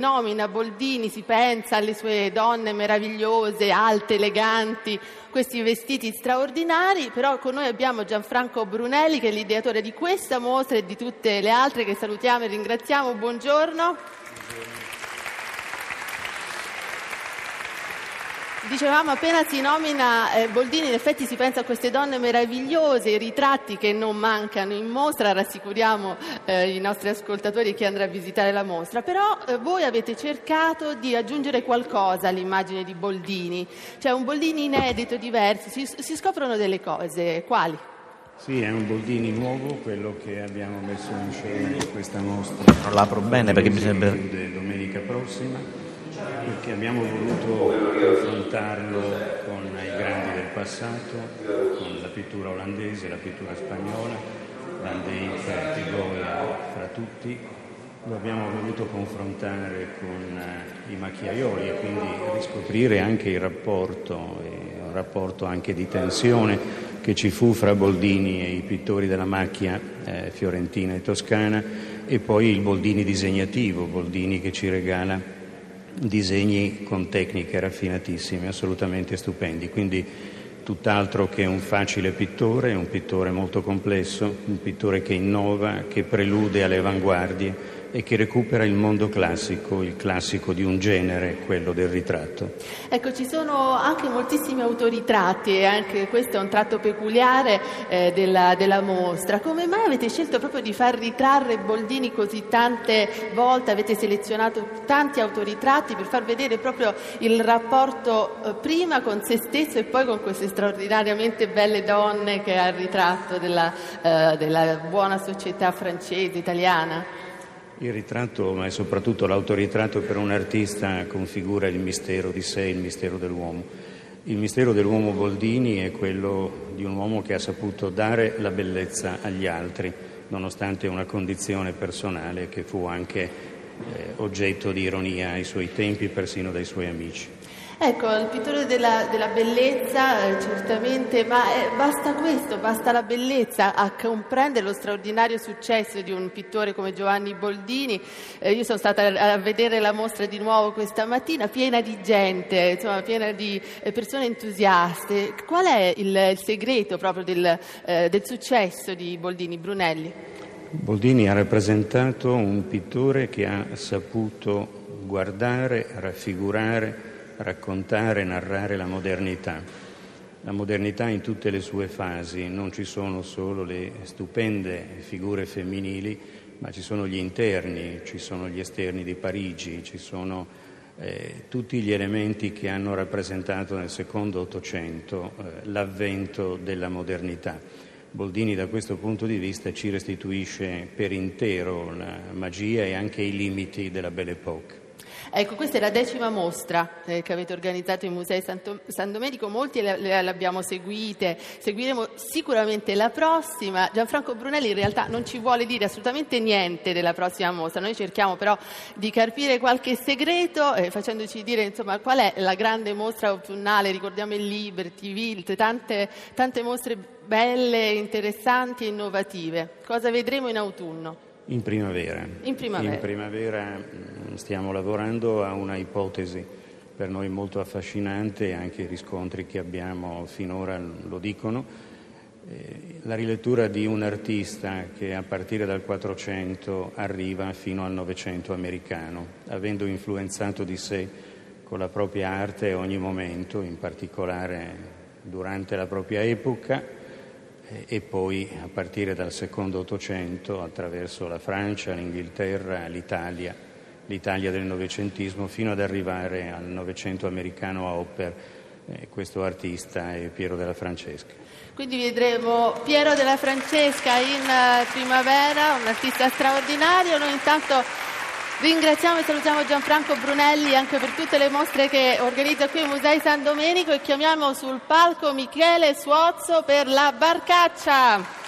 nomina Boldini si pensa alle sue donne meravigliose, alte, eleganti, questi vestiti straordinari, però con noi abbiamo Gianfranco Brunelli che è l'ideatore di questa mostra e di tutte le altre che salutiamo e ringraziamo. Buongiorno. Dicevamo appena si nomina eh, Boldini, in effetti si pensa a queste donne meravigliose, i ritratti che non mancano in mostra, rassicuriamo eh, i nostri ascoltatori chi andrà a visitare la mostra, però eh, voi avete cercato di aggiungere qualcosa all'immagine di Boldini, cioè un Boldini inedito, diverso, si, si scoprono delle cose, quali? Sì, è un Boldini nuovo, quello che abbiamo messo in scena in questa mostra. Non l'apro bene perché mi sembra... Domenica prossima perché abbiamo voluto confrontarlo con i grandi del passato, con la pittura olandese, la pittura spagnola, Van Eyck, Pigoia, fra tutti. Lo abbiamo voluto confrontare con eh, i macchiaioli e quindi riscoprire anche il rapporto, un rapporto anche di tensione che ci fu fra Boldini e i pittori della macchia eh, fiorentina e toscana e poi il Boldini disegnativo, Boldini che ci regala disegni con tecniche raffinatissime, assolutamente stupendi. Quindi tutt'altro che un facile pittore, un pittore molto complesso, un pittore che innova, che prelude alle avanguardie e che recupera il mondo classico, il classico di un genere, quello del ritratto. Ecco, ci sono anche moltissimi autoritratti e anche questo è un tratto peculiare eh, della, della, mostra. Come mai avete scelto proprio di far ritrarre Boldini così tante volte? Avete selezionato tanti autoritratti per far vedere proprio il rapporto eh, prima con se stesso e poi con queste straordinariamente belle donne che ha il ritratto della, eh, della buona società francese, italiana? Il ritratto, ma soprattutto l'autoritratto per un artista configura il mistero di sé, il mistero dell'uomo. Il mistero dell'uomo Boldini è quello di un uomo che ha saputo dare la bellezza agli altri, nonostante una condizione personale che fu anche eh, oggetto di ironia ai suoi tempi, persino dai suoi amici. Ecco, il pittore della, della bellezza eh, certamente, ma eh, basta questo, basta la bellezza a comprendere lo straordinario successo di un pittore come Giovanni Boldini. Eh, io sono stata a, vedere la mostra di nuovo questa mattina, piena di gente, insomma, piena di eh, persone entusiaste. Qual è il, il segreto proprio del, eh, del successo di Boldini, Brunelli? Boldini ha rappresentato un pittore che ha saputo guardare, raffigurare, raccontare, narrare la modernità. La modernità in tutte le sue fasi, non ci sono solo le stupende figure femminili, ma ci sono gli interni, ci sono gli esterni di Parigi, ci sono eh, tutti gli elementi che hanno rappresentato nel secondo Ottocento eh, l'avvento della modernità. Boldini da questo punto di vista ci restituisce per intero la magia e anche i limiti della Belle Époque. Ecco, questa è la decima mostra eh, che avete organizzato in Musei Santo, San Domenico, molti le, le, le, abbiamo seguite, seguiremo sicuramente la prossima. Gianfranco Brunelli in realtà non ci vuole dire assolutamente niente della prossima mostra, noi cerchiamo però di carpire qualche segreto eh, facendoci dire insomma, qual è la grande mostra autunnale, ricordiamo il Liberty, Wilt, tante, tante mostre belle, interessanti e innovative. Cosa vedremo in autunno? In primavera. In primavera. In primavera mm, stiamo lavorando a una ipotesi per noi molto affascinante, anche i riscontri che abbiamo finora lo dicono. Eh, la rilettura di un artista che a partire dal 400 arriva fino al Novecento americano, avendo influenzato di sé con la propria arte ogni momento, in particolare durante la propria epoca, e poi a partire dal secondo Ottocento attraverso la Francia, l'Inghilterra, l'Italia, l'Italia del Novecentismo fino ad arrivare al Novecento americano a Hopper. Eh, questo artista è Piero della Francesca. Quindi vedremo Piero della Francesca in eh, primavera, un artista straordinario. Noi intanto Ringraziamo e salutiamo Gianfranco Brunelli anche per tutte le mostre che organizza qui il Musei San Domenico e chiamiamo sul palco Michele Suozzo per la barcaccia.